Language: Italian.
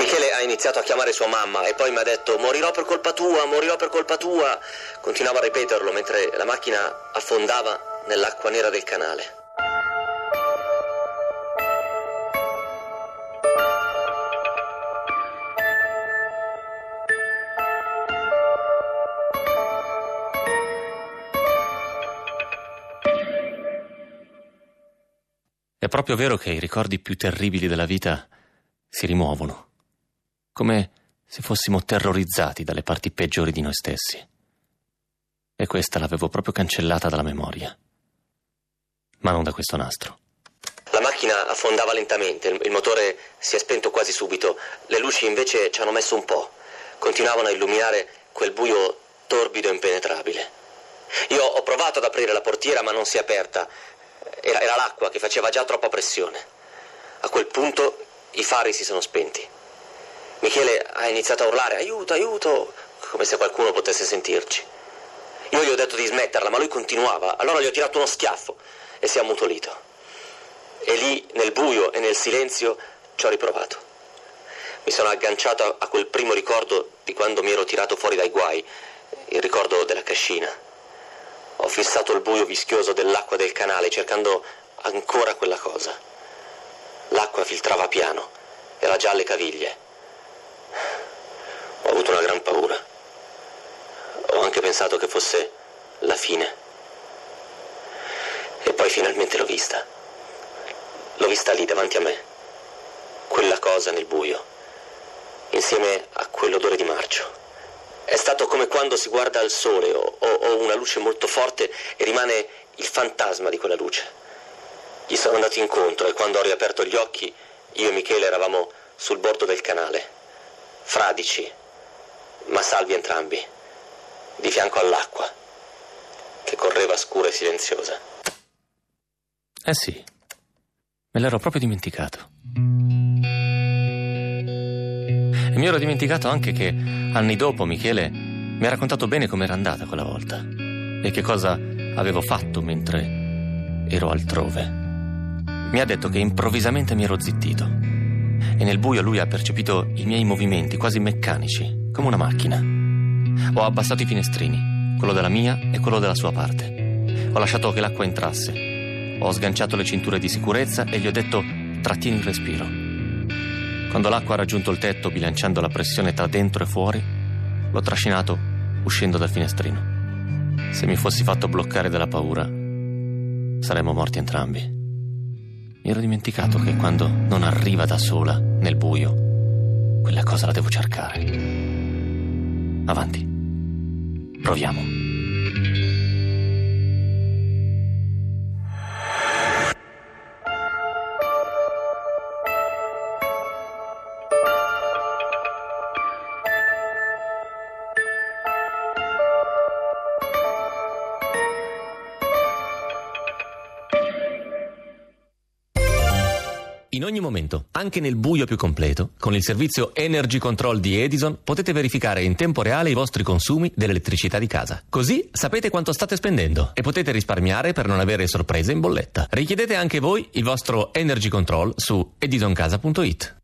Michele ha iniziato a chiamare sua mamma e poi mi ha detto morirò per colpa tua, morirò per colpa tua. Continuava a ripeterlo mentre la macchina affondava nell'acqua nera del canale. È proprio vero che i ricordi più terribili della vita si rimuovono, come se fossimo terrorizzati dalle parti peggiori di noi stessi. E questa l'avevo proprio cancellata dalla memoria. Ma non da questo nastro. La macchina affondava lentamente, il motore si è spento quasi subito, le luci invece ci hanno messo un po', continuavano a illuminare quel buio torbido e impenetrabile. Io ho provato ad aprire la portiera ma non si è aperta era, era l'acqua che faceva già troppa pressione. A quel punto i fari si sono spenti. Michele ha iniziato a urlare aiuto, aiuto, come se qualcuno potesse sentirci. Io gli ho detto di smetterla, ma lui continuava. Allora gli ho tirato uno schiaffo e si è ammutolito. E lì, nel buio e nel silenzio, ci ho riprovato. Mi sono agganciato a quel primo ricordo di quando mi ero tirato fuori dai guai, il ricordo della cascina. Ho fissato il buio vischioso dell'acqua del canale cercando ancora quella cosa. L'acqua filtrava piano, era già alle caviglie. Avuto una gran paura. Ho anche pensato che fosse la fine. E poi finalmente l'ho vista. L'ho vista lì davanti a me. Quella cosa nel buio, insieme a quell'odore di marcio. È stato come quando si guarda al sole o, o, o una luce molto forte e rimane il fantasma di quella luce. Gli sono andato incontro e quando ho riaperto gli occhi, io e Michele eravamo sul bordo del canale, fradici, ma salvi entrambi, di fianco all'acqua, che correva scura e silenziosa. Eh sì, me l'ero proprio dimenticato. E mi ero dimenticato anche che anni dopo Michele mi ha raccontato bene com'era andata quella volta e che cosa avevo fatto mentre ero altrove. Mi ha detto che improvvisamente mi ero zittito e nel buio lui ha percepito i miei movimenti quasi meccanici, come una macchina. Ho abbassato i finestrini, quello della mia e quello della sua parte. Ho lasciato che l'acqua entrasse. Ho sganciato le cinture di sicurezza e gli ho detto trattieni il respiro. Quando l'acqua ha raggiunto il tetto, bilanciando la pressione tra dentro e fuori, l'ho trascinato uscendo dal finestrino. Se mi fossi fatto bloccare dalla paura, saremmo morti entrambi. Mi ero dimenticato che quando non arriva da sola, nel buio, quella cosa la devo cercare. Avanti. Proviamo. In ogni momento, anche nel buio più completo, con il servizio Energy Control di Edison potete verificare in tempo reale i vostri consumi dell'elettricità di casa. Così sapete quanto state spendendo e potete risparmiare per non avere sorprese in bolletta. Richiedete anche voi il vostro Energy Control su edisoncasa.it.